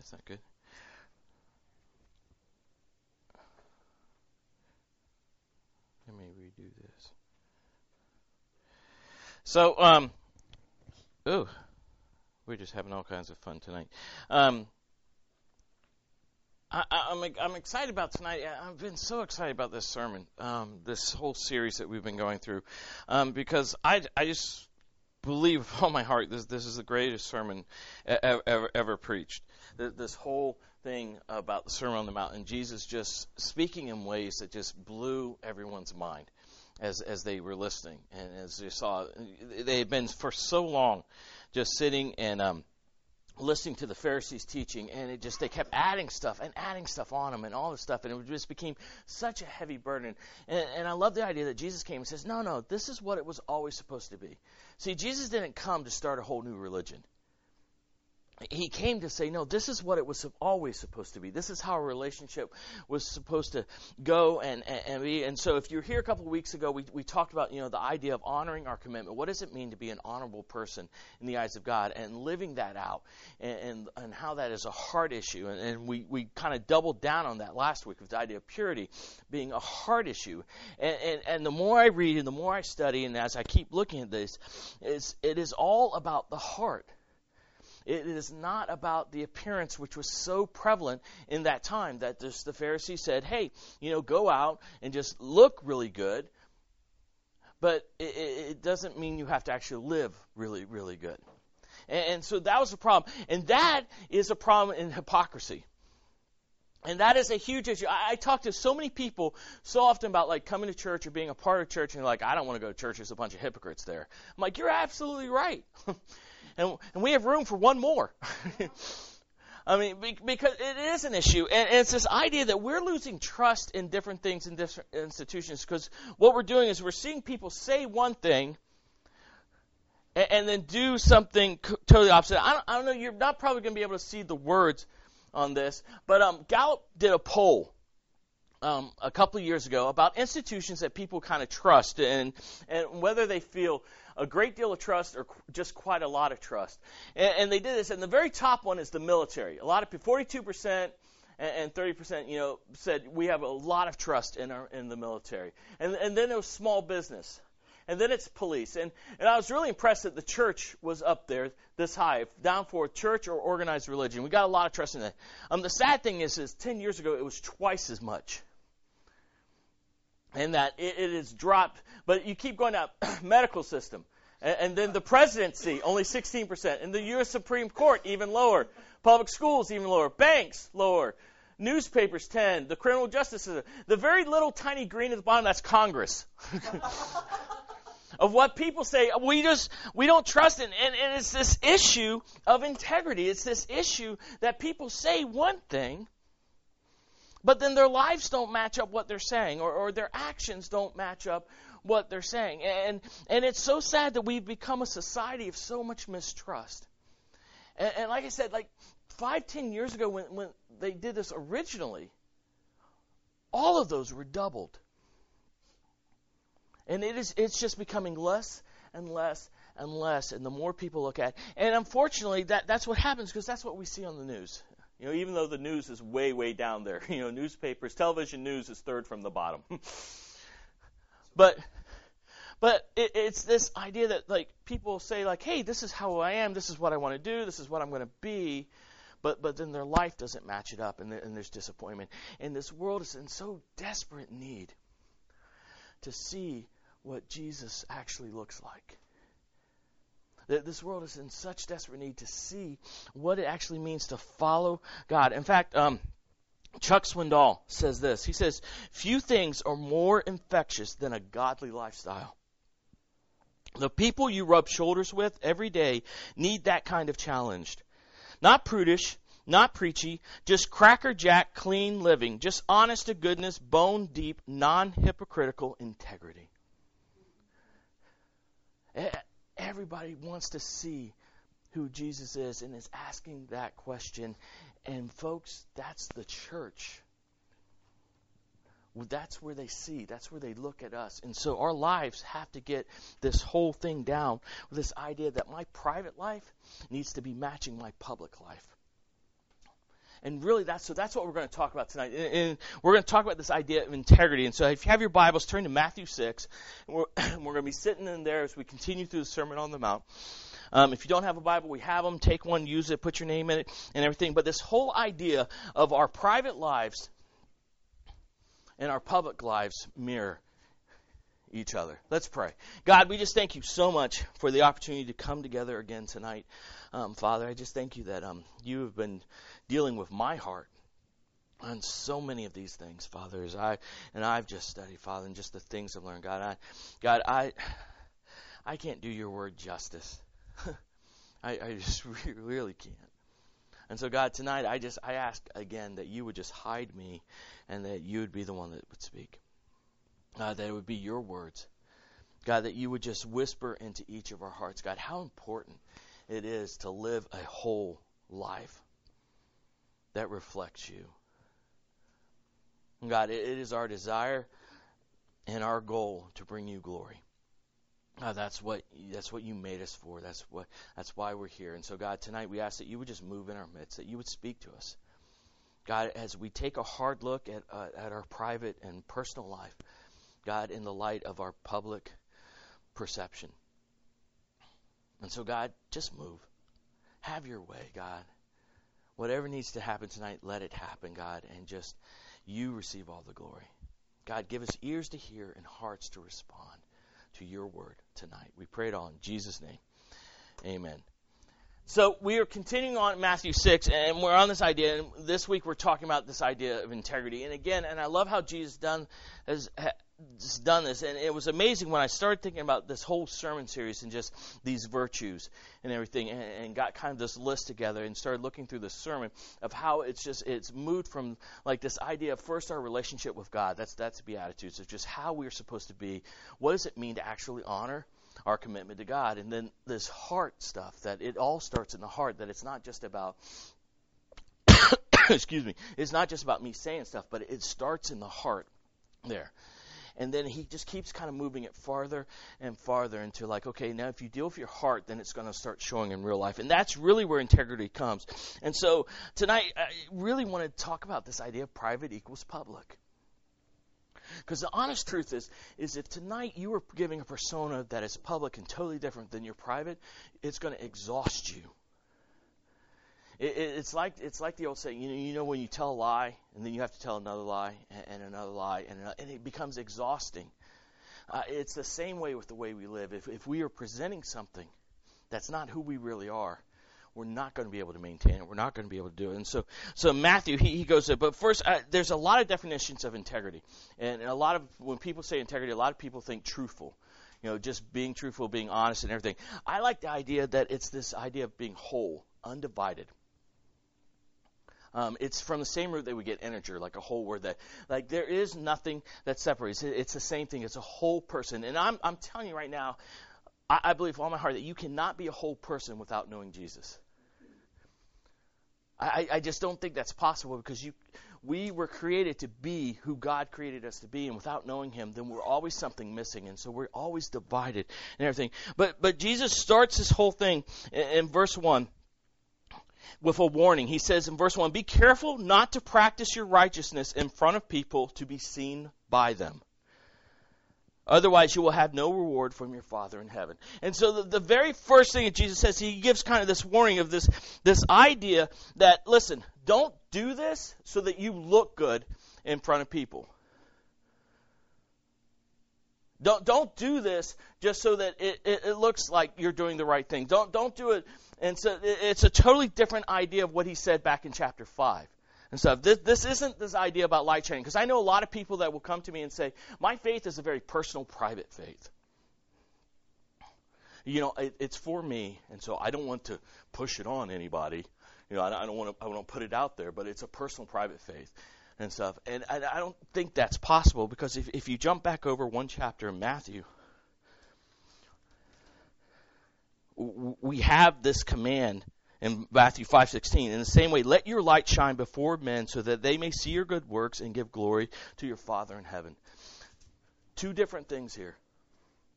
That's not good. Let me redo this. So, um, ooh, we're just having all kinds of fun tonight. Um, I, am I'm, I'm excited about tonight. I've been so excited about this sermon, um, this whole series that we've been going through, um, because I, I just believe with all my heart this this is the greatest sermon ever ever, ever preached. This whole thing about the Sermon on the Mount and Jesus just speaking in ways that just blew everyone's mind as as they were listening and as you saw they had been for so long just sitting and um, listening to the Pharisees teaching, and it just they kept adding stuff and adding stuff on them and all this stuff, and it just became such a heavy burden. And, and I love the idea that Jesus came and says, "No, no, this is what it was always supposed to be." See, Jesus didn't come to start a whole new religion he came to say, no, this is what it was always supposed to be. This is how a relationship was supposed to go and, and, and be. And so, if you're here a couple of weeks ago, we, we talked about, you know, the idea of honoring our commitment. What does it mean to be an honorable person in the eyes of God and living that out and, and, and how that is a heart issue. And, and we, we kind of doubled down on that last week with the idea of purity being a heart issue. And, and, and the more I read and the more I study, and as I keep looking at this, is it is all about the heart. It is not about the appearance, which was so prevalent in that time that just the Pharisees said, hey, you know, go out and just look really good. But it, it doesn't mean you have to actually live really, really good. And, and so that was a problem. And that is a problem in hypocrisy. And that is a huge issue. I, I, talk to so many people so often about like coming to church or being a part of church, and like, I don't want to go to church. There's a bunch of hypocrites there. I'm like, you're absolutely right. and, and we have room for one more. I mean, because it is an issue, and it's this idea that we're losing trust in different things in different institutions. Because what we're doing is we're seeing people say one thing, and, then do something totally opposite. I don't, I don't know. You're not probably going to be able to see the words on this, but um, Gallup did a poll um, a couple of years ago about institutions that people kind of trust and and whether they feel a great deal of trust or just quite a lot of trust. And, and they did this, and the very top one is the military. A lot of people, 42% and 30%, you know, said we have a lot of trust in our in the military. And and then it was small business. And then it's police. And, and I was really impressed that the church was up there this high, down for church or organized religion. We got a lot of trust in that. Um, the sad thing is, is 10 years ago, it was twice as much and that it, it is dropped. But you keep going up, medical system, and, and then the presidency only 16%, and the U.S. Supreme Court even lower, public schools even lower, banks lower, newspapers 10, the criminal justice system, the very little tiny green at the bottom that's Congress. of what people say. We just we don't trust it, and, and it's this issue of integrity. It's this issue that people say one thing, but then their lives don't match up what they're saying, or, or their actions don't match up what they're saying. And, and it's so sad that we've become a society of so much mistrust. And, and like I said, like five, ten years ago when, when they did this originally, all of those were doubled. And it is it's just becoming less and less and less and the more people look at and unfortunately that that's what happens because that's what we see on the news you know, even though the news is way, way down there, you know, newspapers, television news is third from the bottom. but, but it, it's this idea that like people say like, hey, this is how I am, this is what I want to do, this is what I'm going to be, but but then their life doesn't match it up, and, and there's disappointment. And this world is in so desperate need to see what Jesus actually looks like. This world is in such desperate need to see what it actually means to follow God. In fact, um, Chuck Swindoll says this. He says, Few things are more infectious than a godly lifestyle. The people you rub shoulders with every day need that kind of challenge. Not prudish, not preachy, just crackerjack clean living, just honest to goodness, bone deep, non hypocritical integrity. Everybody wants to see who Jesus is and is asking that question. And folks, that's the church. That's where they see. That's where they look at us. And so our lives have to get this whole thing down with this idea that my private life needs to be matching my public life. And really that's so that's what we're going to talk about tonight. And, and, we're going to talk about this idea of integrity. And so if you have your bibles turn to matthew 6 and we're, we're going to be sitting in there as we continue through the sermon on the mount. Um, if you don't have a bible we have them take one use it put your name in it and everything. But this whole idea of our private lives and our public lives mirror each other. Let's pray. God, we just thank you so much for the opportunity to come together again tonight. Um, Father, I just thank you that um, you have been dealing with my heart on so many of these things, Father, as I and I've just studied, Father, and just the things I've learned. God, I God, I I can't do your word justice. I, I just really, can't. And so, God, tonight I just I ask again that you would just hide me, and that you would be the one that would speak. God, that it would be your words. God, that you would just whisper into each of our hearts. God, how important it is to live a whole life that reflects you. God, it is our desire and our goal to bring you glory. God, that's what that's what you made us for. That's what that's why we're here. And so, God, tonight we ask that you would just move in our midst, that you would speak to us. God, as we take a hard look at uh, at our private and personal life, God, in the light of our public perception. And so, God, just move. Have your way, God. Whatever needs to happen tonight, let it happen, God, and just you receive all the glory. God, give us ears to hear and hearts to respond to your word tonight. We pray it all in Jesus' name. Amen. So we are continuing on Matthew 6, and we're on this idea. And this week we're talking about this idea of integrity. And again, and I love how Jesus done has just done this, and it was amazing when I started thinking about this whole sermon series and just these virtues and everything, and, and got kind of this list together and started looking through the sermon of how it's just it's moved from like this idea of first our relationship with God. That's that's beatitudes of just how we're supposed to be. What does it mean to actually honor? our commitment to God. And then this heart stuff that it all starts in the heart, that it's not just about excuse me, it's not just about me saying stuff, but it starts in the heart there and then he just keeps kind of moving it farther and farther into like, okay, now if you deal with your heart, then it's going to start showing in real life. And that's really where integrity comes. And so tonight, I really want to talk about this idea of private equals public. Because the honest truth is, is if tonight you are giving a persona that is public and totally different than your private, it's going to exhaust you. It, it, it's like it's like the old saying, you know, you know when you tell a lie and then you have to tell another lie and, and another lie and another, and it becomes exhausting. Uh, it's the same way with the way we live. If if we are presenting something that's not who we really are, we're not going to be able to maintain it. We're not going to be able to do it. And so, so Matthew, he, he goes there. But first, uh, there's a lot of definitions of integrity. And a lot of, when people say integrity, a lot of people think truthful. You know, just being truthful, being honest, and everything. I like the idea that it's this idea of being whole, undivided. Um, it's from the same root that we get integer, like a whole word that, like, there is nothing that separates. It's the same thing. It's a whole person. And I'm, I'm telling you right now, I, I believe with all my heart that you cannot be a whole person without knowing Jesus. I, I just don't think that's possible because you, we were created to be who God created us to be, and without knowing Him, then we're always something missing, and so we're always divided and everything. But but Jesus starts this whole thing in, in verse one with a warning. He says in verse 1 Be careful not to practice your righteousness in front of people to be seen by them. Otherwise, you will have no reward from your Father in heaven. And so, the, the very first thing that Jesus says, he gives kind of this warning of this, this idea that, listen, don't do this so that you look good in front of people. Don't, don't do this just so that it, it, it looks like you're doing the right thing. Don't, don't do it and so it's a totally different idea of what he said back in chapter 5 and stuff. This, this isn't this idea about light shining, because I know a lot of people that will come to me and say, My faith is a very personal, private faith. You know, it, it's for me, and so I don't want to push it on anybody. You know, I, I don't want to I don't put it out there, but it's a personal, private faith and stuff. And I, I don't think that's possible because if, if you jump back over one chapter in Matthew, we have this command in Matthew 5:16. In the same way, let your light shine before men so that they may see your good works and give glory to your Father in heaven. Two different things here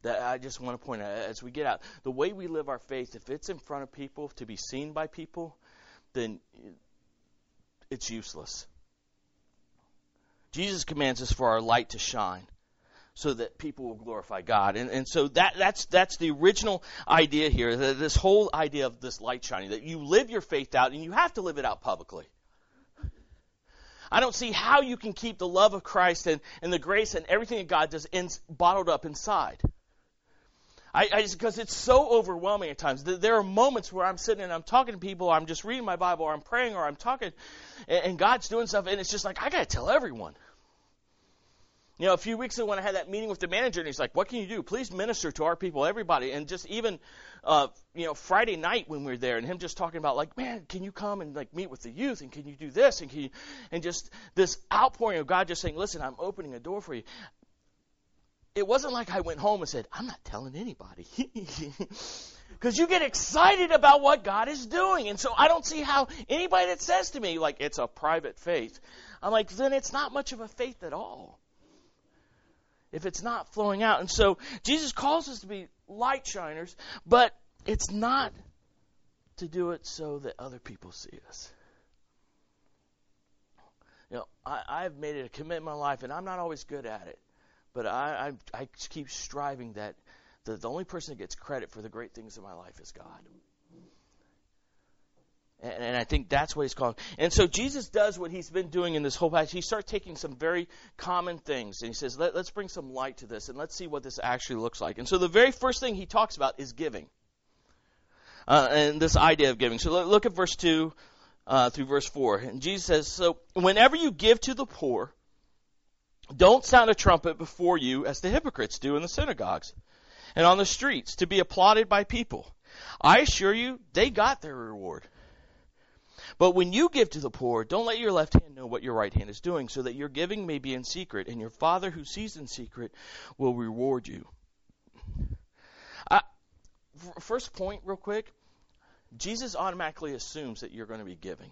that I just want to point out as we get out. The way we live our faith, if it's in front of people to be seen by people, then it's useless. Jesus commands us for our light to shine so that people will glorify God. And, and so that, that's, that's the original idea here, this whole idea of this light shining, that you live your faith out and you have to live it out publicly. I don't see how you can keep the love of Christ and, and the grace and everything that God does in, bottled up inside. I, I just because it's so overwhelming at times. There are moments where I'm sitting and I'm talking to people, I'm just reading my Bible, or I'm praying, or I'm talking, and, God's doing stuff, and it's just like I got to tell everyone. You know, a few weeks ago when I had that meeting with the manager, and he's like, "What can you do? Please minister to our people, everybody." And just even, uh, you know, Friday night when we were there, and him just talking about like, "Man, can you come and like meet with the youth? And can you do this? And can you?" And just this outpouring of God, just saying, "Listen, I'm opening a door for you." It wasn't like I went home and said, I'm not telling anybody. Because you get excited about what God is doing. And so I don't see how anybody that says to me, like, it's a private faith, I'm like, then it's not much of a faith at all. If it's not flowing out. And so Jesus calls us to be light shiners, but it's not to do it so that other people see us. You know, I, I've made it a commitment in my life, and I'm not always good at it. But I, I, I keep striving that the, the only person that gets credit for the great things in my life is God. And, and I think that's what he's calling. And so Jesus does what he's been doing in this whole passage. He starts taking some very common things and he says, Let, let's bring some light to this and let's see what this actually looks like. And so the very first thing he talks about is giving. Uh, and this idea of giving. So look at verse 2 uh, through verse 4. And Jesus says, So whenever you give to the poor, don't sound a trumpet before you as the hypocrites do in the synagogues and on the streets to be applauded by people. I assure you, they got their reward. But when you give to the poor, don't let your left hand know what your right hand is doing, so that your giving may be in secret, and your Father who sees in secret will reward you. Uh, first point, real quick Jesus automatically assumes that you're going to be giving.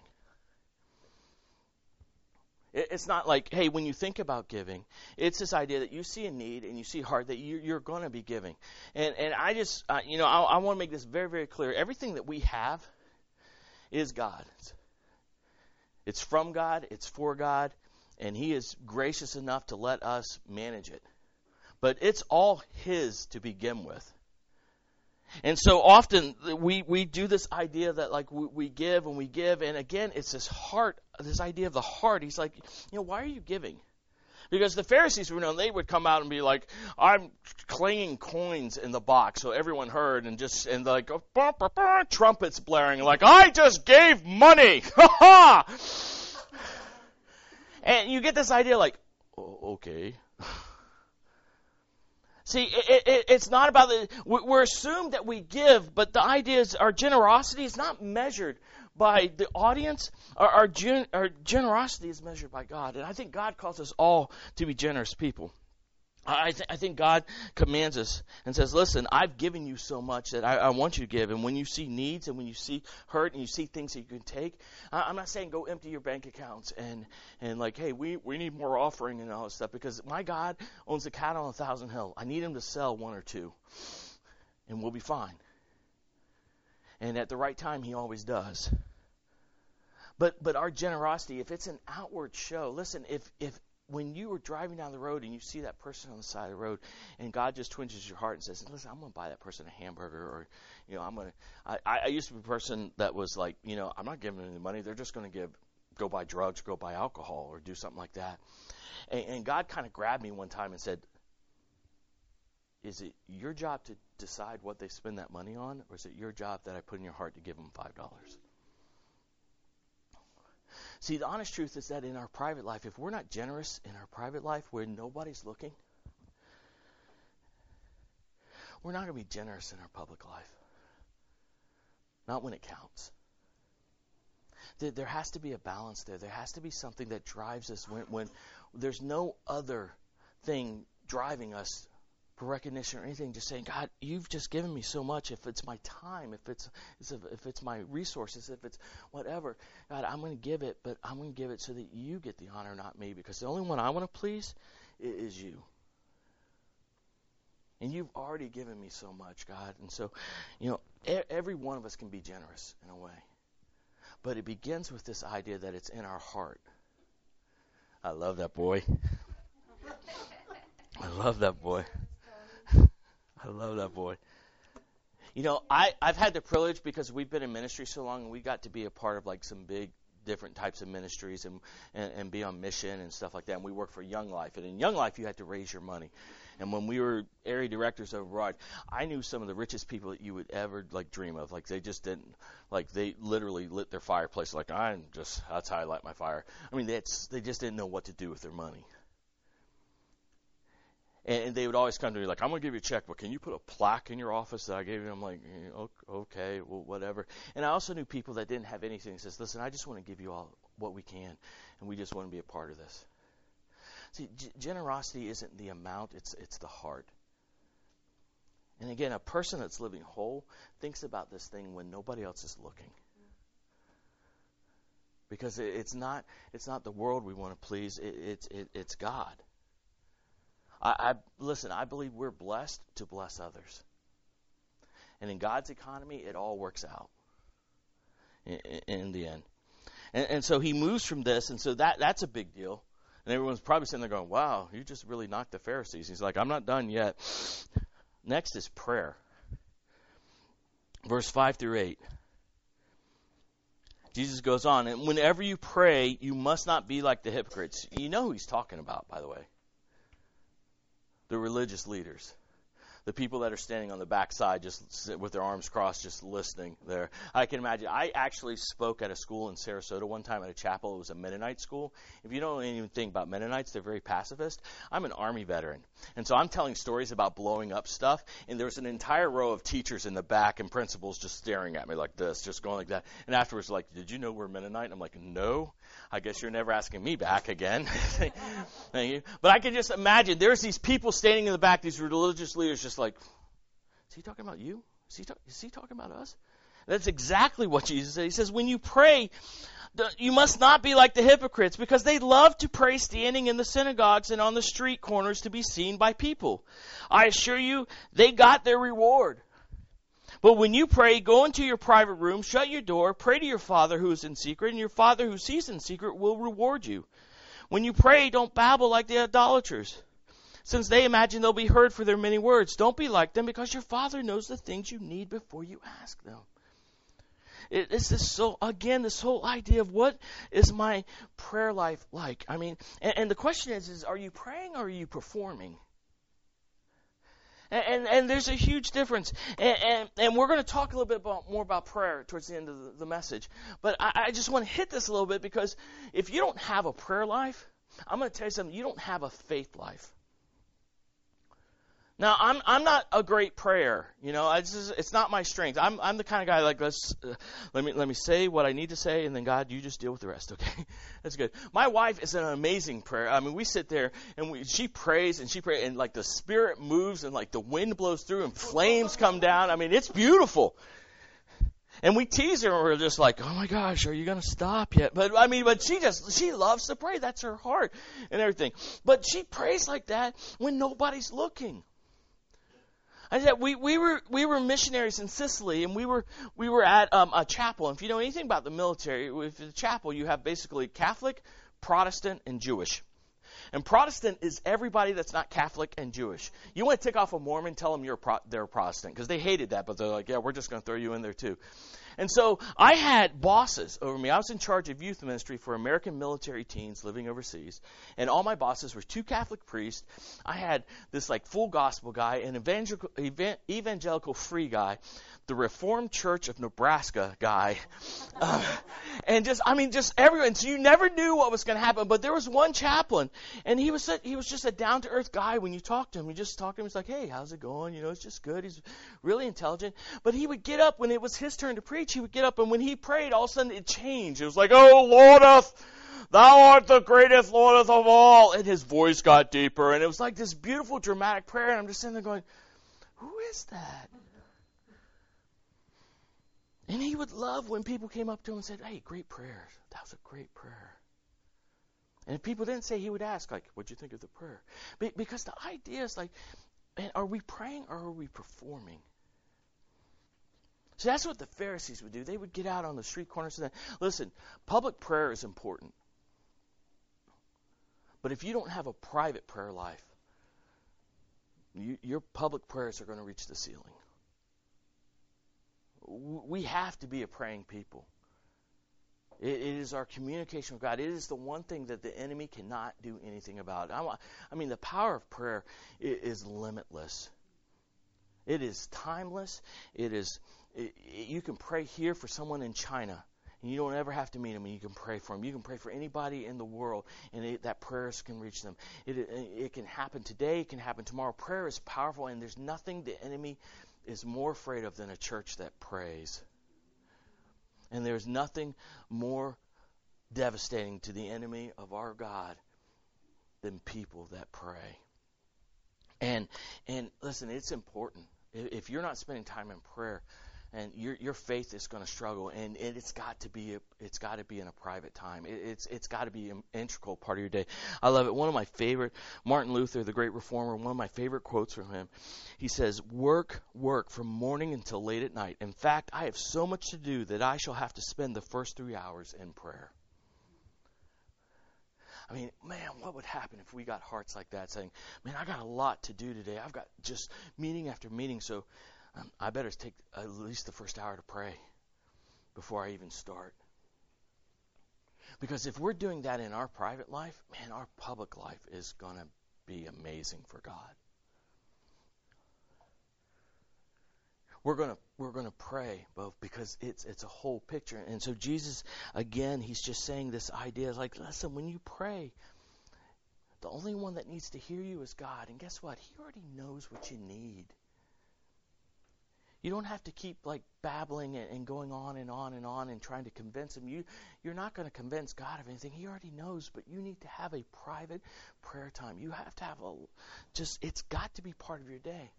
It's not like, hey, when you think about giving, it's this idea that you see a need and you see heart that you, are going to be giving. And and I just, uh, you know, I, I want to make this very very clear. Everything that we have is God's. It's from God. It's for God, and He is gracious enough to let us manage it. But it's all His to begin with. And so often we, we do this idea that like we, we give and we give, and again, it's this heart, this idea of the heart. He's like, you know, why are you giving? Because the Pharisees were known, they would come out and be like, I'm clanging coins in the box, so everyone heard, and just, and like, oh, bah, bah, bah, trumpets blaring, like, I just gave money! Ha ha! And you get this idea like, oh, okay. See, it, it, it's not about the. We're assumed that we give, but the idea is our generosity is not measured by the audience. Our, our, gen, our generosity is measured by God, and I think God calls us all to be generous people. I, th- I think God commands us and says, "Listen, I've given you so much that I, I, want you to give. And when you see needs and when you see hurt and you see things that you can take, I, am not saying go empty your bank accounts and and like, hey, we we need more offering and all this stuff because my God owns the cattle on a thousand hill. I need him to sell one or two, and we'll be fine. And at the right time, He always does. But but our generosity, if it's an outward show, listen, if if when you are driving down the road and you see that person on the side of the road and God just twinges your heart and says, listen, I'm going to buy that person a hamburger or, you know, I'm going to, I, I used to be a person that was like, you know, I'm not giving them any money. They're just going to give, go buy drugs, go buy alcohol or do something like that. And, and God kind of grabbed me one time and said, is it your job to decide what they spend that money on or is it your job that I put in your heart to give them $5? See, the honest truth is that in our private life, if we're not generous in our private life where nobody's looking, we're not going to be generous in our public life. Not when it counts. There has to be a balance there. There has to be something that drives us when, when there's no other thing driving us recognition or anything, just saying, God, you've just given me so much. If it's my time, if it's if it's my resources, if it's whatever, God, I'm going to give it, but I'm going to give it so that you get the honor, not me, because the only one I want to please is you. And you've already given me so much, God. And so, you know, every one of us can be generous in a way. But it begins with this idea that it's in our heart. I love that boy. I love that boy. I love that boy. You know, I, I've had the privilege because we've been in ministry so long and we got to be a part of like some big different types of ministries and, and, and be on mission and stuff like that. And we work for Young Life. And in Young Life, you had to raise your money. And when we were area directors abroad, I knew some of the richest people that you would ever like dream of. Like they just didn't, like they literally lit their fireplace. Like I'm just, that's how I light my fire. I mean, that's, they just didn't know what to do with their money. And they would always come to me like, I'm going to give you a check, but can you put a plaque in your office that I gave you? I'm like, okay, well, whatever. And I also knew people that didn't have anything. Says, listen, I just want to give you all what we can, and we just want to be a part of this. See, g- generosity isn't the amount; it's it's the heart. And again, a person that's living whole thinks about this thing when nobody else is looking. Because it's not it's not the world we want to please; it, it's it, it's God. I, I listen. I believe we're blessed to bless others, and in God's economy, it all works out in, in the end. And, and so he moves from this, and so that that's a big deal. And everyone's probably sitting there going, "Wow, you just really knocked the Pharisees." He's like, "I'm not done yet." Next is prayer. Verse 5 through 8. Jesus goes on, and whenever you pray, you must not be like the hypocrites. You know who he's talking about, by the way the religious leaders. The people that are standing on the backside just with their arms crossed just listening there. I can imagine i actually spoke at a school in sarasota one time at a chapel. It was a mennonite school. If you don't know anything about mennonites they're very pacifist. I'm an army veteran. And so i'm telling stories about blowing up stuff and there's an entire row of teachers in the back and principals just staring at me like this just going like that. And afterwards like did you know we're mennonite? I'm like no i guess you're never asking me back again thank you but i can just imagine there's these people standing in the back these religious leaders just like, is he talking about you? Is he, talk, is he talking about us? That's exactly what Jesus said. He says, when you pray, you must not be like the hypocrites because they love to pray standing in the synagogues and on the street corners to be seen by people. I assure you, they got their reward. But when you pray, go into your private room, shut your door, pray to your Father who is in secret, and your Father who sees in secret will reward you. When you pray, don't babble like the idolaters since they imagine they'll be heard for their many words. Don't be like them because your Father knows the things you need before you ask them. it's this so again this whole idea of what is my prayer life like? I mean, and, and the question is: is are you praying or are you performing? And, and, there's a huge difference. And, and, and we're going to talk a little bit about, more about prayer towards the end of the, the message. But I, I, just want to hit this a little bit because if you don't have a prayer life, I'm going to tell you something, you don't have a faith life. Now, I'm I'm not a great prayer. You know, just, it's not my strength. I'm I'm the kind of guy like let's uh, let me let me say what I need to say, and then God, you just deal with the rest. Okay, that's good. My wife is an amazing prayer. I mean, we sit there and we, she prays and she prays, and like the Spirit moves and like the wind blows through and flames come down. I mean, it's beautiful. And we tease her and we're just like, oh my gosh, are you to stop yet? But I mean, but she just, she loves to pray. That's her heart and everything. But she prays like that when nobody's looking. I said we, we were we were missionaries in Sicily, and we were we were at um, a chapel. And if you know anything about the military, with the chapel, you have basically Catholic, Protestant, and Jewish. And Protestant is everybody that's not Catholic and Jewish. You want to tick off a Mormon, tell them you're Pro- they're Protestant because they hated that, but they're like, yeah, we're just going to throw you in there too. And so I had bosses over me. I was in charge of youth ministry for American military teens living overseas. And all my bosses were two Catholic priests. I had this like full gospel guy, an evangelical, evangelical free guy, the Reformed Church of Nebraska guy. Uh, and just, I mean, just everyone. So you never knew what was going to happen. But there was one chaplain, and he was, he was just a down to earth guy when you talked to him. You just talked to him. He's like, hey, how's it going? You know, it's just good. He's really intelligent. But he would get up when it was his turn to preach. He would get up, and when he prayed, all of a sudden it changed. It was like, oh, Lordeth, thou art the greatest Lordeth of all. And his voice got deeper, and it was like this beautiful, dramatic prayer. And I'm just sitting there going, who is that? And he would love when people came up to him and said, Hey, great prayer. That was a great prayer. And if people didn't say, he would ask, like, what'd you think of the prayer? Because the idea is like, man, are we praying or are we performing? So that's what the Pharisees would do. They would get out on the street corners and listen, public prayer is important. But if you don't have a private prayer life, you, your public prayers are going to reach the ceiling. We have to be a praying people. It, it is our communication with God. It is the one thing that the enemy cannot do anything about. I, I mean, the power of prayer is limitless. It is timeless. It is. You can pray here for someone in China and you don't ever have to meet them, and you can pray for them. You can pray for anybody in the world, and it, that prayers can reach them. It, it, it can happen today, it can happen tomorrow. Prayer is powerful, and there's nothing the enemy is more afraid of than a church that prays. And there's nothing more devastating to the enemy of our God than people that pray. And and listen, it's important. If you're not spending time in prayer, and your your faith is going to struggle, and it, has got to be a, it's got to be in a private time. It, it's it's got to be an integral part of your day. I love it. One of my favorite Martin Luther, the great reformer, one of my favorite quotes from him. He says, "Work, work from morning until late at night. In fact, I have so much to do that I shall have to spend the first three hours in prayer." I mean, man, what would happen if we got hearts like that saying, man, I got a lot to do today. I've got just meeting after meeting. So um, I better take at least the first hour to pray before I even start. Because if we're doing that in our private life, man, our public life is going to be amazing for God. We're going to we're going to pray both because it's it's a whole picture. And so Jesus again, he's just saying this idea like listen, when you pray, the only one that needs to hear you is God. And guess what? He already knows what you need. You don't have to keep like babbling and going on and on and on and trying to convince him. You you're not going to convince God of anything. He already knows, but you need to have a private prayer time. You have to have a just it's got to be part of your day.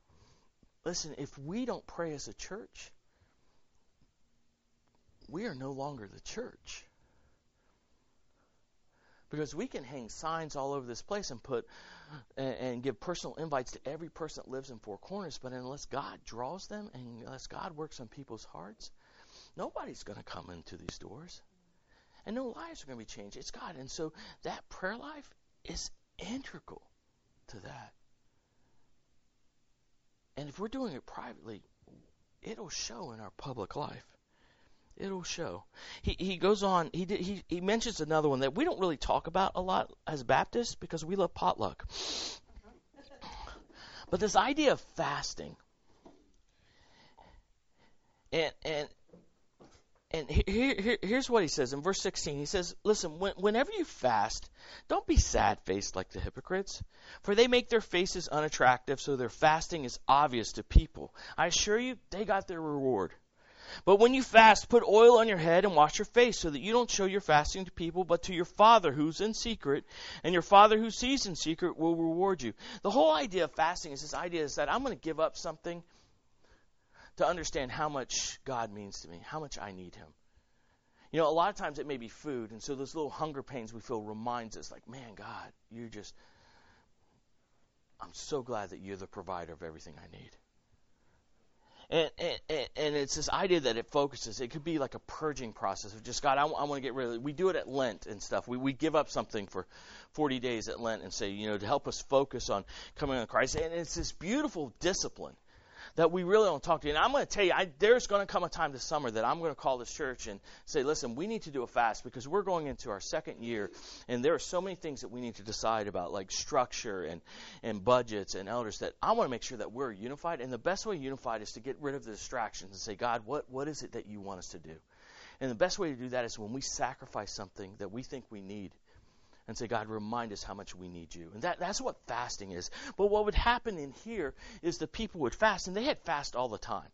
Listen, if we don't pray as a church, we are no longer the church. Because we can hang signs all over this place and put and, and, give personal invites to every person that lives in Four Corners, but unless God draws them and unless God works on people's hearts, nobody's going to come into these doors. And no lives are going to be changed. It's God. And so that prayer life is integral to that. And if we're doing it privately, it'll show in our public life. It'll show. He he goes on. He did, he he mentions another one that we don't really talk about a lot as Baptists because we love potluck. But this idea of fasting, and and and here, here, here's what he says in verse 16. He says, Listen, when, whenever you fast, don't be sad faced like the hypocrites, for they make their faces unattractive, so their fasting is obvious to people. I assure you, they got their reward. But when you fast, put oil on your head and wash your face, so that you don't show your fasting to people, but to your Father who's in secret, and your Father who sees in secret will reward you. The whole idea of fasting is this idea is that I'm going to give up something to understand how much God means to me, how much I need Him. You know, a lot of times it may be food, and so those little hunger pains we feel reminds us, like, man, God, you just, I'm so glad that you're the provider of everything I need. And, and, and it's this idea that it focuses. It could be like a purging process of just God. I, I want to get rid of it. We do it at Lent and stuff. We we give up something for 40 days at Lent and say, you know, to help us focus on coming on Christ. And it's this beautiful discipline that we really don't talk to you. And I'm going to tell you, I, there's going to come a time this summer that I'm going to call this church and say, listen, we need to do a fast because we're going into our second year, and there are so many things that we need to decide about, like structure and, and budgets and elders, that I want to make sure that we're unified. And the best way unified is to get rid of the distractions and say, God, what, what is it that you want us to do? And the best way to do that is when we sacrifice something that we think we need and say, God, remind us how much we need you. And that, that's what fasting is. But what would happen in here is the people would fast, and they had fast all the time.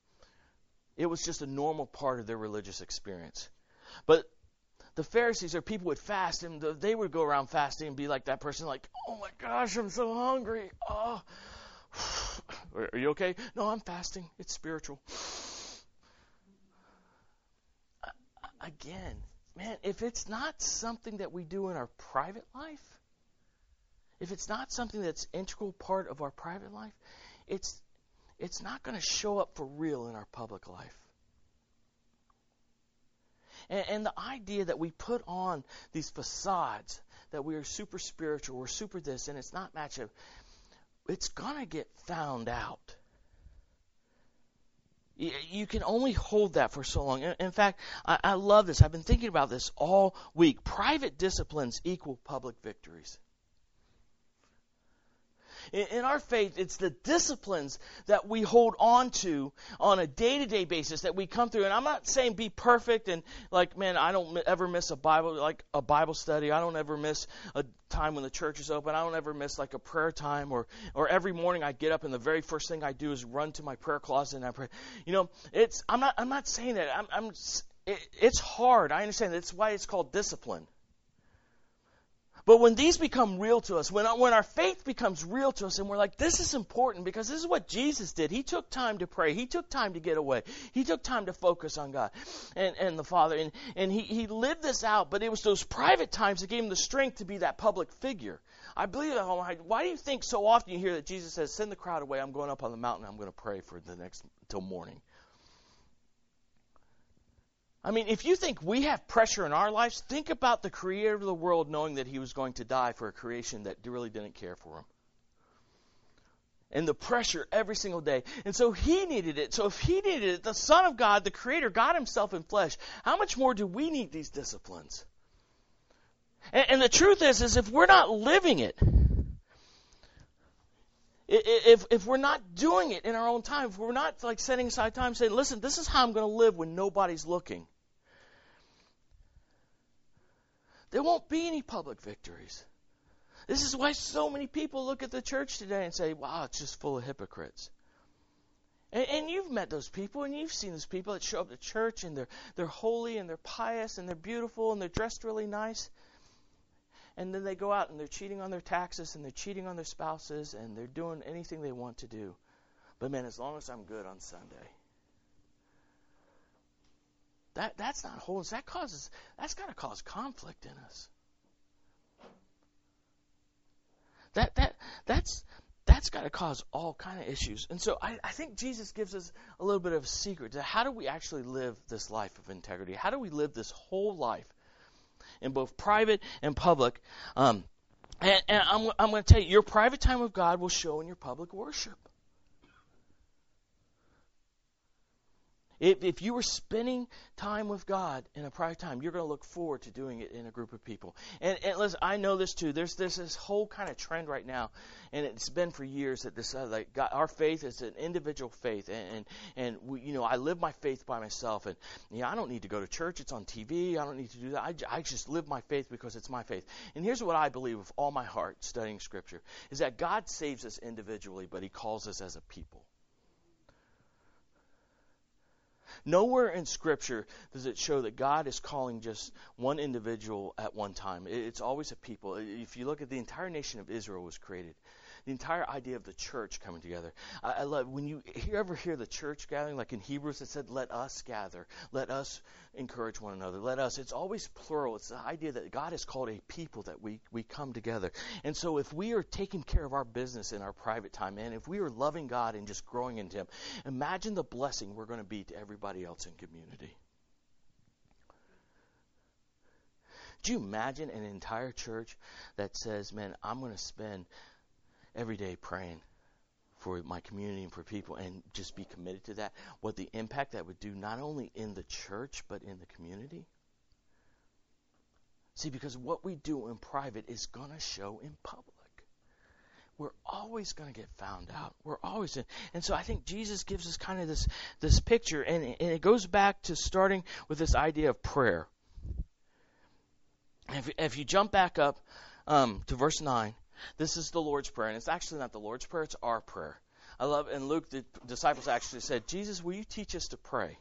It was just a normal part of their religious experience. But the Pharisees or people would fast, and they would go around fasting and be like that person, like, oh my gosh, I'm so hungry. Oh. Are you okay? No, I'm fasting. It's spiritual. Again, man, if it's not something that we do in our private life, if it's not something that's integral part of our private life, it's it's not going to show up for real in our public life. And, and the idea that we put on these facades that we are super spiritual, we're super this, and it's not matchup, it's going to get found out. You can only hold that for so long. In fact, I love this. I've been thinking about this all week. Private disciplines equal public victories. In our faith, it's the disciplines that we hold on to on a day to day basis that we come through. And I'm not saying be perfect and like, man, I don't ever miss a Bible, like a Bible study. I don't ever miss a time when the church is open. I don't ever miss like a prayer time or, or every morning I get up and the very first thing I do is run to my prayer closet and I pray. You know, it's, I'm not, I'm not saying that. I'm, I'm, it, it's hard. I understand. That's why it's called discipline. But when these become real to us, when, when our faith becomes real to us, and we're like, this is important because this is what Jesus did. He took time to pray. He took time to get away. He took time to focus on God and, and the Father. And, and he, he lived this out, but it was those private times that gave him the strength to be that public figure. I believe that. Oh, why do you think so often you hear that Jesus says, send the crowd away. I'm going up on the mountain. I'm going to pray for the next, till morning. I mean, if you think we have pressure in our lives, think about the creator of the world knowing that he was going to die for a creation that really didn't care for him. And the pressure every single day. And so he needed it. So if he needed it, the Son of God, the Creator, God Himself in flesh, how much more do we need these disciplines? And, and the truth is, is if we're not living it, if, if we're not doing it in our own time, if we're not like setting aside time saying, listen, this is how I'm going to live when nobody's looking, there won't be any public victories. This is why so many people look at the church today and say, wow, it's just full of hypocrites. And, and, you've met those people, and you've seen those people that show up to church, and they're they're holy, and they're pious, and they're beautiful, and they're dressed really nice and then they go out and they're cheating on their taxes and they're cheating on their spouses and they're doing anything they want to do. But man, as long as I'm good on Sunday, that that's not holiness. That causes that's got to cause conflict in us. That that that's that's got to cause all kind of issues. And so I, I think Jesus gives us a little bit of a secret to how do we actually live this life of integrity? How do we live this whole life in both private and public. Um, and, and I'm, I'm going to tell you, your private time with God will show in your public worship. If, if you were spending time with God in a private time, you're going to look forward to doing it in a group of people. And, and listen, I know this too. There's, there's this whole kind of trend right now, and it's been for years that this uh, like God, our faith is an individual faith, and and, and we, you know I live my faith by myself, and you know, I don't need to go to church. It's on TV. I don't need to do that. I, I just live my faith because it's my faith. And here's what I believe with all my heart, studying Scripture, is that God saves us individually, but He calls us as a people. Nowhere in Scripture does it show that God is calling just one individual at one time. It's always a people. If you look at the entire nation of Israel was created the entire idea of the church coming together. I, I love when you, you ever hear the church gathering, like in Hebrews, it said, "Let us gather, let us encourage one another, let us." It's always plural. It's the idea that God has called a people that we we come together. And so, if we are taking care of our business in our private time, and if we are loving God and just growing into Him, imagine the blessing we're going to be to everybody else in community. Do you imagine an entire church that says, man, I'm going to spend every day praying for my community and for people and just be committed to that, what the impact that would do not only in the church but in the community. See, because what we do in private is going to show in public. We're always going to get found out. We're always in. And so I think Jesus gives us kind of this, this picture, and, and it goes back to starting with this idea of prayer. If, if you jump back up um, to verse 9, this is the Lord's Prayer, and it's actually not the Lord's Prayer, it's our prayer. I love, and Luke, the disciples actually said, Jesus, will you teach us to pray?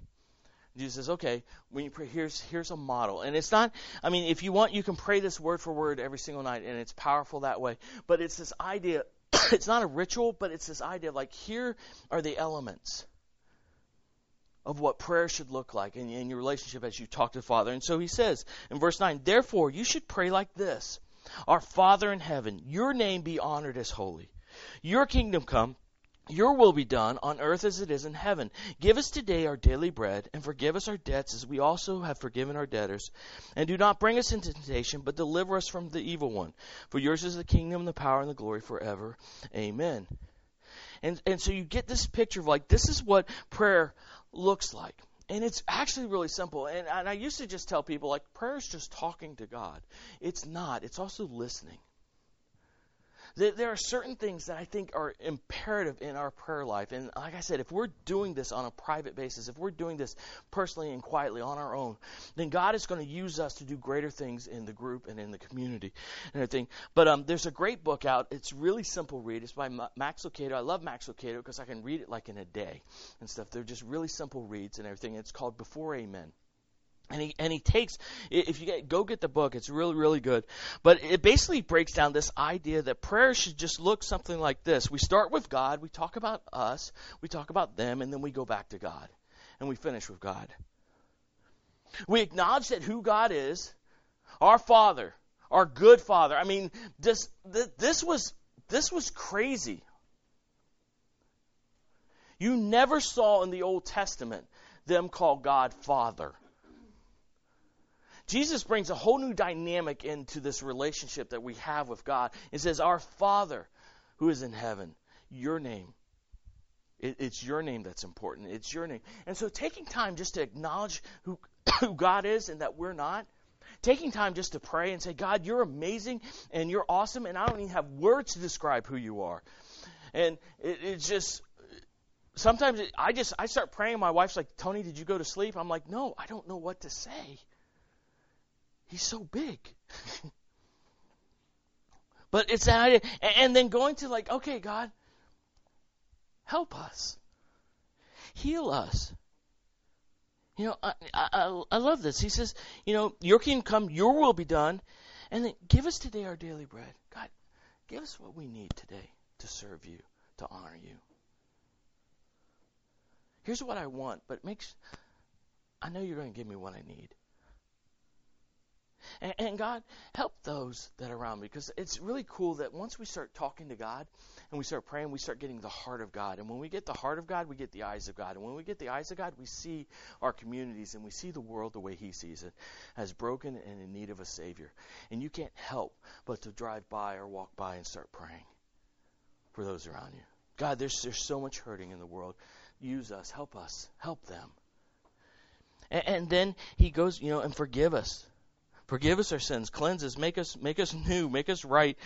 Jesus says, okay, when you pray, here's, here's a model. And it's not, I mean, if you want, you can pray this word for word every single night, and it's powerful that way. But it's this idea, it's not a ritual, but it's this idea like, here are the elements of what prayer should look like in, in your relationship as you talk to the Father. And so he says in verse 9, therefore, you should pray like this. Our Father in heaven, your name be honored as holy. Your kingdom come, your will be done on earth as it is in heaven. Give us today our daily bread, and forgive us our debts as we also have forgiven our debtors. And do not bring us into temptation, but deliver us from the evil one. For yours is the kingdom, the power, and the glory forever. Amen. And, and so you get this picture of like, this is what prayer looks like. And it's actually really simple. And, and I used to just tell people, like, prayer is just talking to God. It's not, it's also listening. There are certain things that I think are imperative in our prayer life. And like I said, if we're doing this on a private basis, if we're doing this personally and quietly on our own, then God is going to use us to do greater things in the group and in the community and everything. But um, there's a great book out. It's really simple read. It's by Max Lucado. I love Max Lucado because I can read it like in a day and stuff. They're just really simple reads and everything. It's called Before Amen. And he and he takes if you get go get the book, it's really really good. But it basically breaks down this idea that prayer should just look something like this. We start with God, we talk about us, we talk about them, and then we go back to God, and we finish with God. We acknowledge that who God is, our Father, our good Father. I mean, this this was this was crazy. You never saw in the Old Testament them call God Father. Jesus brings a whole new dynamic into this relationship that we have with God. It says, Our Father who is in heaven, your name. It, it's your name that's important. It's your name. And so taking time just to acknowledge who, who God is and that we're not, taking time just to pray and say, God, you're amazing and you're awesome, and I don't even have words to describe who you are. And it, it's just sometimes it, I just I start praying. My wife's like, Tony, did you go to sleep? I'm like, no, I don't know what to say. He's so big. but it's that idea. And then going to like, okay, God, help us. Heal us. You know, I, I, I love this. He says, you know, your kingdom come, your will be done, and then give us today our daily bread. God, give us what we need today to serve you, to honor you. Here's what I want, but it makes I know you're going to give me what I need. And, and, God, help those that are around me because it's really cool that once we start talking to God and we start praying, we start getting the heart of God. And when we get the heart of God, we get the eyes of God. And when we get the eyes of God, we see our communities and we see the world the way He sees it as broken and in need of a Savior. And you can't help but to drive by or walk by and start praying for those around you. God, there's, there's so much hurting in the world. Use us, help us, help them. And, and then He goes, you know, and forgive us Forgive us our sins, cleanse us, make us make us new, make us right.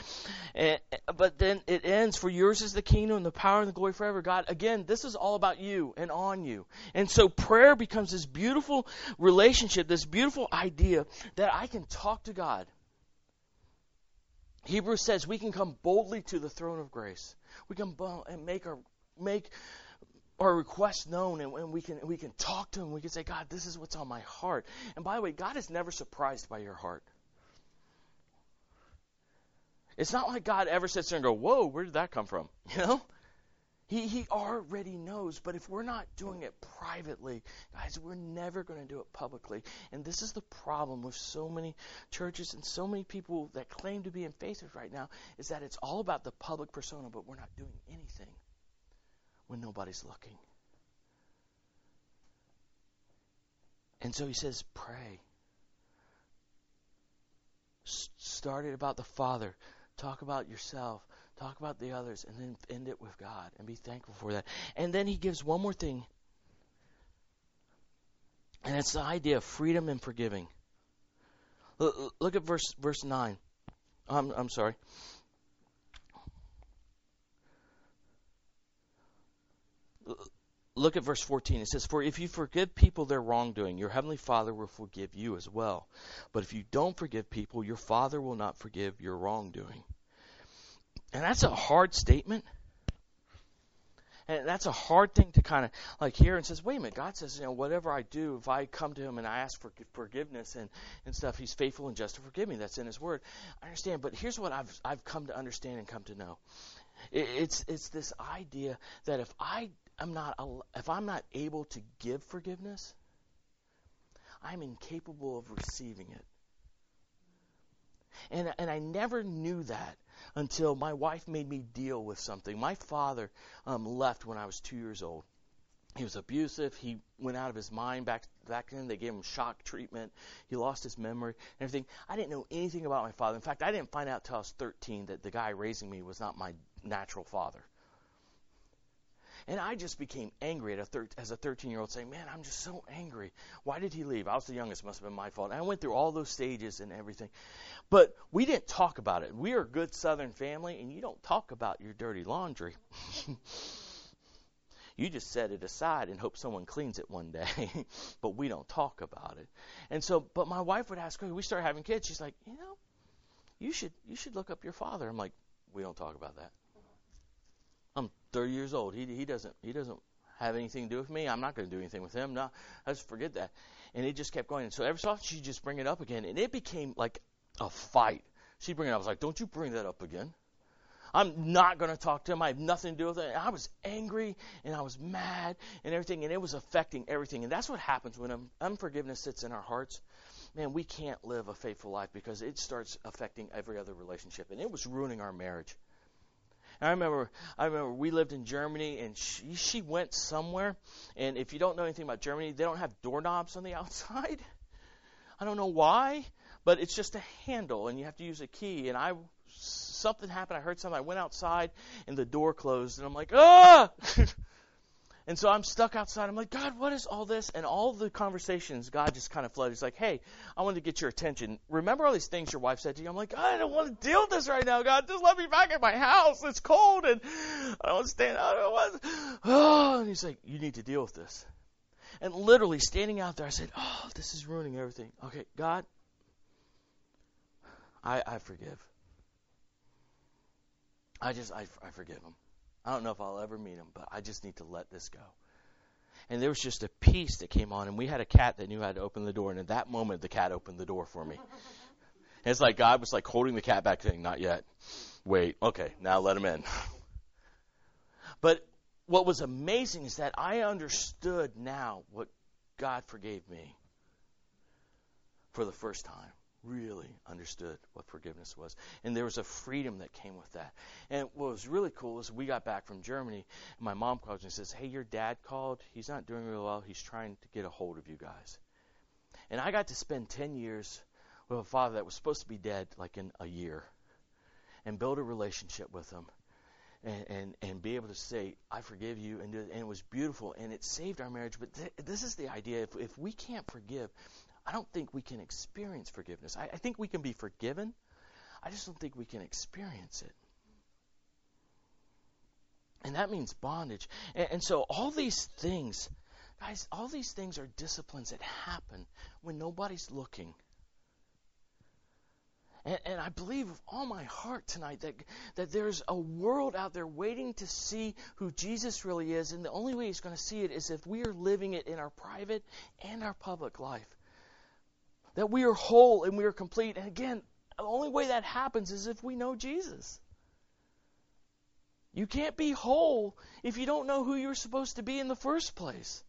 And, but then it ends, for yours is the kingdom and the power and the glory forever. God, again, this is all about you and on you. And so prayer becomes this beautiful relationship, this beautiful idea that I can talk to God. Hebrews says we can come boldly to the throne of grace. We can and make our make our requests known and, and, we can we can talk to him. We can say god this is what's on my heart. And by the way god is never surprised by your heart. It's not like god ever sits there and go whoa where did that come from? You know? He, he already knows. But if we're not doing it privately guys we're never going to do it publicly. And this is the problem with so many churches and so many people that claim to be in faith right now is that it's all about the public persona but we're not doing anything when nobody's looking. And so he says, pray. S- start it about the Father. Talk about yourself. Talk about the others. And then end it with God and be thankful for that. And then he gives one more thing. And it's the idea of freedom and forgiving. Look at verse verse 9. I'm, I'm sorry. Look at verse 14. It says, For if you forgive people their wrongdoing, your heavenly Father will forgive you as well. But if you don't forgive people, your Father will not forgive your wrongdoing. And that's a hard statement. And that's a hard thing to kind of like hear and says, wait a minute, God says, you know, whatever I do, if I come to Him and I ask for forgiveness and, and stuff, He's faithful and just to forgive me. That's in His Word. I understand, but here's what I've I've come to understand and come to know. It, it's it's this idea that if I am not if I'm not able to give forgiveness, I'm incapable of receiving it. And, and I never knew that until my wife made me deal with something. My father um, left when I was two years old. He was abusive. He went out of his mind back back then. They gave him shock treatment. He lost his memory and everything. I didn't know anything about my father. In fact, I didn't find out till I was 13 that the guy raising me was not my natural father. And I just became angry at a thir- as a 13 year old, saying, "Man, I'm just so angry. Why did he leave? I was the youngest. Must have been my fault." And I went through all those stages and everything, but we didn't talk about it. We are a good Southern family, and you don't talk about your dirty laundry. you just set it aside and hope someone cleans it one day, but we don't talk about it. And so, but my wife would ask. We start having kids. She's like, you know, you should you should look up your father. I'm like, we don't talk about that. I'm 30 years old. He he doesn't he doesn't have anything to do with me. I'm not going to do anything with him. No, just forget that. And it just kept going. And so every so often she'd just bring it up again, and it became like a fight. She'd bring it up. I was like, "Don't you bring that up again." I'm not going to talk to him. I have nothing to do with it. And I was angry and I was mad and everything, and it was affecting everything. And that's what happens when unforgiveness sits in our hearts. Man, we can't live a faithful life because it starts affecting every other relationship, and it was ruining our marriage. I remember, I remember we lived in Germany, and she, she went somewhere. And if you don't know anything about Germany, they don't have doorknobs on the outside. I don't know why, but it's just a handle, and you have to use a key. And I, something happened. I heard something. I went outside, and the door closed, and I'm like, ah. And so I'm stuck outside. I'm like, God, what is all this? And all the conversations, God just kind of flooded. He's like, hey, I want to get your attention. Remember all these things your wife said to you? I'm like, I don't want to deal with this right now, God. Just let me back at my house. It's cold and I don't want to stand out. I don't want Oh, and he's like, you need to deal with this. And literally standing out there, I said, oh, this is ruining everything. Okay, God, I, I forgive. I just, I, I forgive him. I don't know if I'll ever meet him, but I just need to let this go. And there was just a peace that came on, and we had a cat that knew how to open the door, and at that moment, the cat opened the door for me. And it's like God was like holding the cat back, saying, "Not yet. Wait. Okay, now let him in." But what was amazing is that I understood now what God forgave me for the first time really understood what forgiveness was. And there was a freedom that came with that. And what was really cool is we got back from Germany, and my mom calls me and says, Hey, your dad called. He's not doing really well. He's trying to get a hold of you guys. And I got to spend 10 years with a father that was supposed to be dead like in a year and build a relationship with him. And, and, and be able to say, I forgive you. And, and it was beautiful. And it saved our marriage. But th- this is the idea. If, if we can't forgive, I don't think we can experience forgiveness. I, I think we can be forgiven. I just don't think we can experience it. And that means bondage. And, and, so all these things, guys, all these things are disciplines that happen when nobody's looking. And, and, I believe with all my heart tonight that, that there's a world out there waiting to see who Jesus really is. And the only way he's going to see it is if we are living it in our private and our public life that we are whole and we are complete. And again, the only way that happens is if we know Jesus. You can't be whole if you don't know who you're supposed to be in the first place.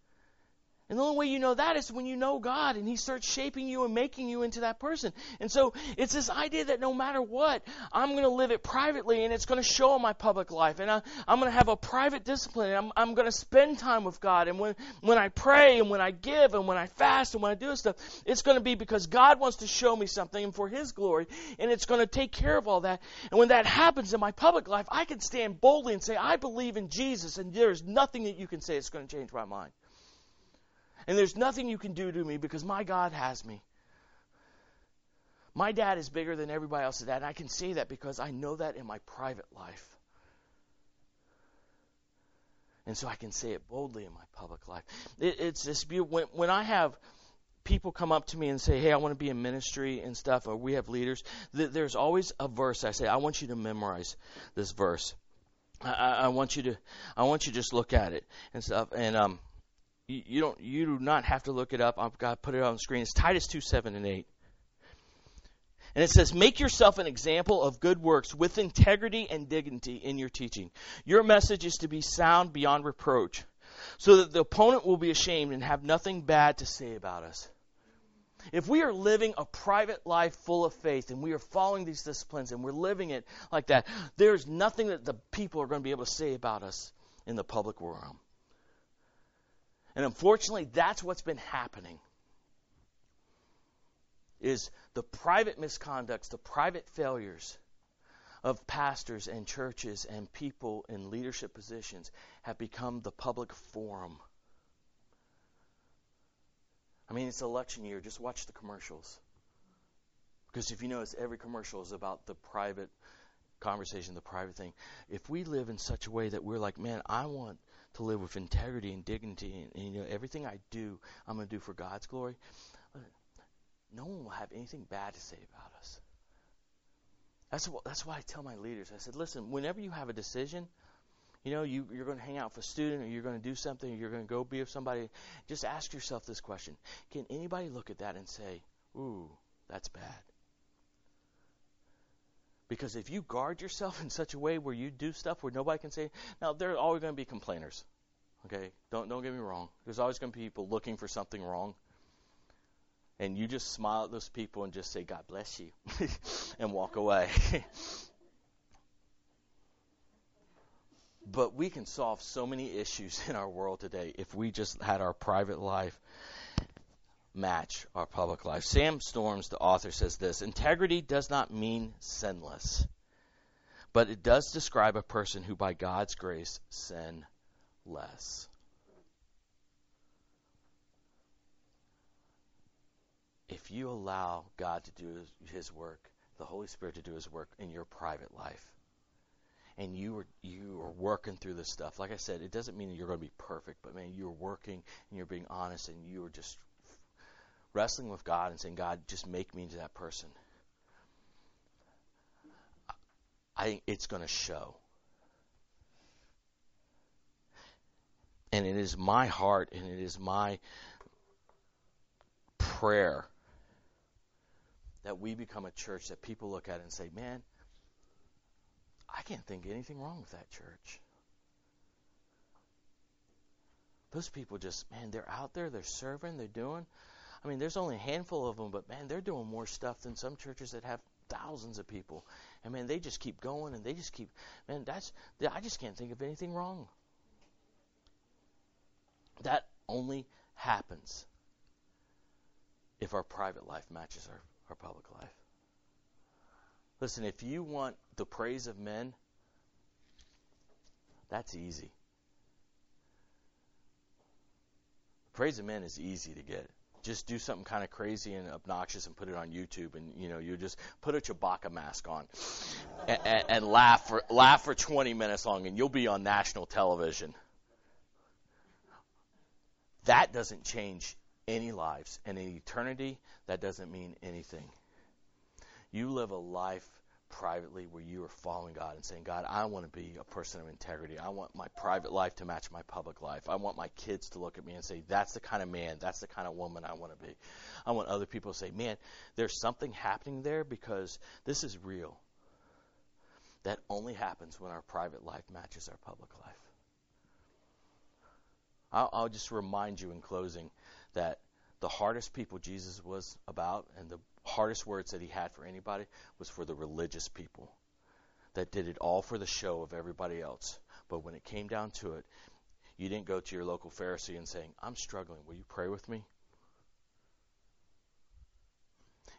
And the only way you know that is when you know God and He starts shaping you and making you into that person. And so it's this idea that no matter what, I'm going to live it privately and it's going to show in my public life. And I, am going to have a private discipline and I'm, I'm going to spend time with God. And when, when I pray and when I give and when I fast and when I do stuff, it's going to be because God wants to show me something and for His glory. And it's going to take care of all that. And when that happens in my public life, I can stand boldly and say, I believe in Jesus and there's nothing that you can say that's going to change my mind. And there's nothing you can do to me because my God has me. My dad is bigger than everybody else's dad, and I can say that because I know that in my private life. And so I can say it boldly in my public life. It, it's this. When, when I have people come up to me and say, "Hey, I want to be in ministry and stuff," or we have leaders, th- there's always a verse I say, "I want you to memorize this verse. I, I, I want you to, I want you to just look at it and stuff." And um, you, don't you do not have to look it up. I've got to put it on the screen. It's Titus two seven and eight. And it says, Make yourself an example of good works with integrity and dignity in your teaching. Your message is to be sound beyond reproach, so that the opponent will be ashamed and have nothing bad to say about us. if we are living a private life full of faith and we are following these disciplines and we're living it like that, there's nothing that the people are going to be able to say about us in the public realm. And unfortunately, that's what's been happening. Is the private misconducts, the private failures of pastors and churches and people in leadership positions have become the public forum. I mean, it's election year. Just watch the commercials. Because if you notice, every commercial is about the private conversation, the private thing. If we live in such a way that we're like, man, I want to live with integrity and dignity, and, and you know, everything I do, I'm going to do for God's glory. No one will have anything bad to say about us. That's what, that's why I tell my leaders. I said, listen, whenever you have a decision, you know, you, you're going to hang out with a student, or you're going to do something, or you're going to go be with somebody. Just ask yourself this question: Can anybody look at that and say, "Ooh, that's bad"? Because if you guard yourself in such a way where you do stuff where nobody can say, now there are always going to be complainers. Okay, don't don't get me wrong. There's always going to be people looking for something wrong and you just smile at those people and just say, God bless you, and walk away. but we can solve so many issues in our world today if we just had our private life match our public life. Sam Storms, the author, says this Integrity does not mean sinless, but it does describe a person who, by God's grace, sin less. if you allow God to do his work, the Holy Spirit to do his work in your private life, and you are you are working through this stuff. Like I said, it doesn't mean you're going to be perfect, but man, you're working and you're being honest and you are just wrestling with God and saying, God, just make me into that person. I think it's going to show. And it is my heart and it is my prayer that we become a church that people look at and say, man, I can't think anything wrong with that church. Those people just, man, they're out there, they're serving, they're doing. I mean, there's only a handful of them, but man, they're doing more stuff than some churches that have thousands of people. And man, they just keep going and they just keep, man, that's, I just can't think of anything wrong. That only happens if our private life matches our our public life. Listen, if you want the praise of men, that's easy. Praise of men is easy to get. Just do something kind of crazy and obnoxious and put it on YouTube, and you know you just put a Chewbacca mask on and, and, and laugh for laugh for 20 minutes long, and you'll be on national television. That doesn't change any lives. And in eternity, that doesn't mean anything. You live a life privately where you are following God and saying, God, I want to be a person of integrity. I want my private life to match my public life. I want my kids to look at me and say, that's the kind of man, that's the kind of woman I want to be. I want other people to say, man, there's something happening there because this is real. That only happens when our private life matches our public life. I'll, I'll just remind you in closing that the hardest people Jesus was about and the hardest words that he had for anybody was for the religious people that did it all for the show of everybody else. But when it came down to it, you didn't go to your local Pharisee and saying, I'm struggling. Will you pray with me?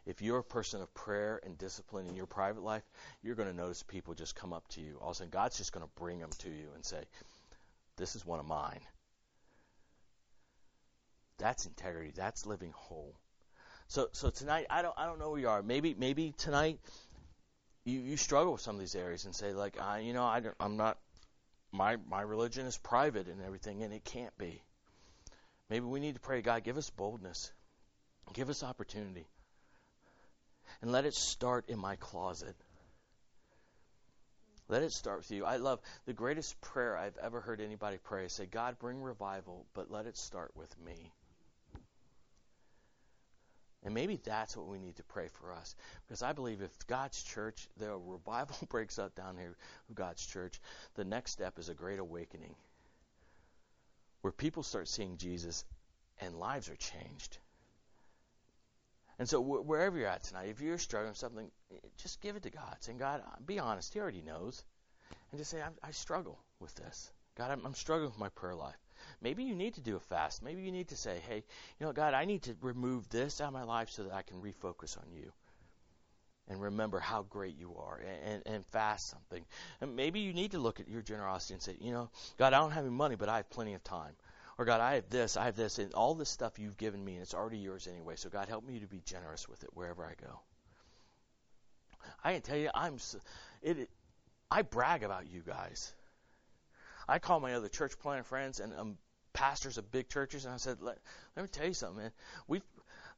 If you're a person of prayer and discipline in your private life, you're going to notice people just come up to you. All of a sudden, God's just going to bring them to you and say, This is one of mine. That's integrity. That's living whole. So so tonight I don't I don't know where you are. Maybe maybe tonight you, you struggle with some of these areas and say like I you know I don't, I'm not my my religion is private and everything and it can't be. Maybe we need to pray God give us boldness. Give us opportunity. And let it start in my closet. Let it start with you. I love the greatest prayer I've ever heard anybody pray. Say, God, bring revival, but let it start with me. And maybe that's what we need to pray for us. Because I believe if God's church, the revival breaks out down here of God's church, the next step is a great awakening. Where people start seeing Jesus and lives are changed. And so wh- wherever you're at tonight, if you're struggling with something, just give it to God. Say, God, be honest. He already knows. And just say, I, I struggle with this. God, I'm, I'm struggling with my prayer life. Maybe you need to do a fast. Maybe you need to say, hey, you know, God, I need to remove this out of my life so that I can refocus on you and remember how great you are and, and, and, fast something. And maybe you need to look at your generosity and say, you know, God, I don't have any money, but I have plenty of time. Or God, I have this, I have this, and all this stuff you've given me, and it's already yours anyway. So God, help me to be generous with it wherever I go. I can tell you, I'm it. I brag about you guys. I call my other church planter friends and um, pastors of big churches, and I said, let, let me tell you something, man. We've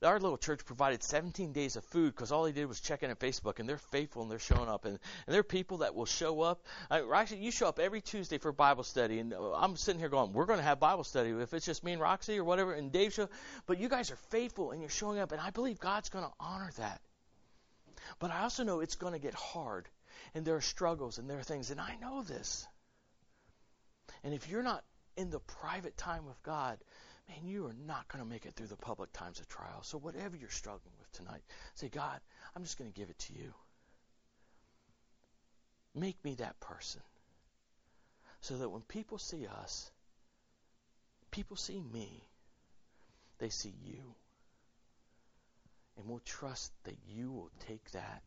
our little church provided 17 days of food because all they did was check in at Facebook, and they're faithful and they're showing up. And, and there are people that will show up. I, actually, you show up every Tuesday for Bible study, and uh, I'm sitting here going, we're going to have Bible study if it's just me and Roxy or whatever, and Dave show. But you guys are faithful and you're showing up, and I believe God's going to honor that. But I also know it's going to get hard, and there are struggles and there are things, and I know this. And if you're not in the private time with God, man, you are not going to make it through the public times of trial. So whatever you're struggling with tonight, say, God, I'm just going to give it to you. Make me that person. So that when people see us, people see me, they see you. And we'll trust that you will take that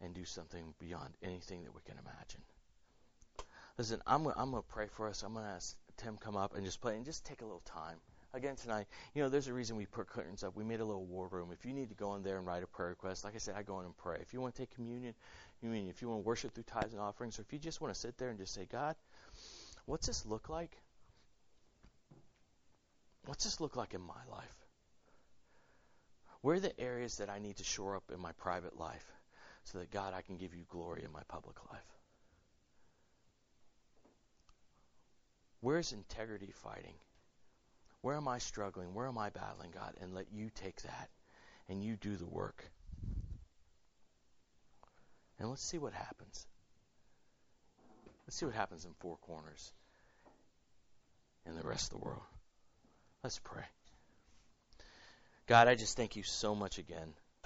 and do something beyond anything that we can imagine. Listen, I'm, I'm going to pray for us. I'm going to ask Tim come up and just play and just take a little time again tonight, you know, there's a reason we put curtains up. We made a little war room. If you need to go in there and write a prayer request, like I said, I go in and pray. If you want to take communion, you mean if you want to worship through tithes and offerings, or if you just want to sit there and just say, God, what's this look like? What's this look like in my life? Where are the areas that I need to shore up in my private life so that God, I can give you glory in my public life? Where's integrity fighting? Where am I struggling? Where am I battling, God? And let you take that and you do the work. And let's see what happens. Let's see what happens in Four Corners and the rest of the world. Let's pray. God, I just thank you so much again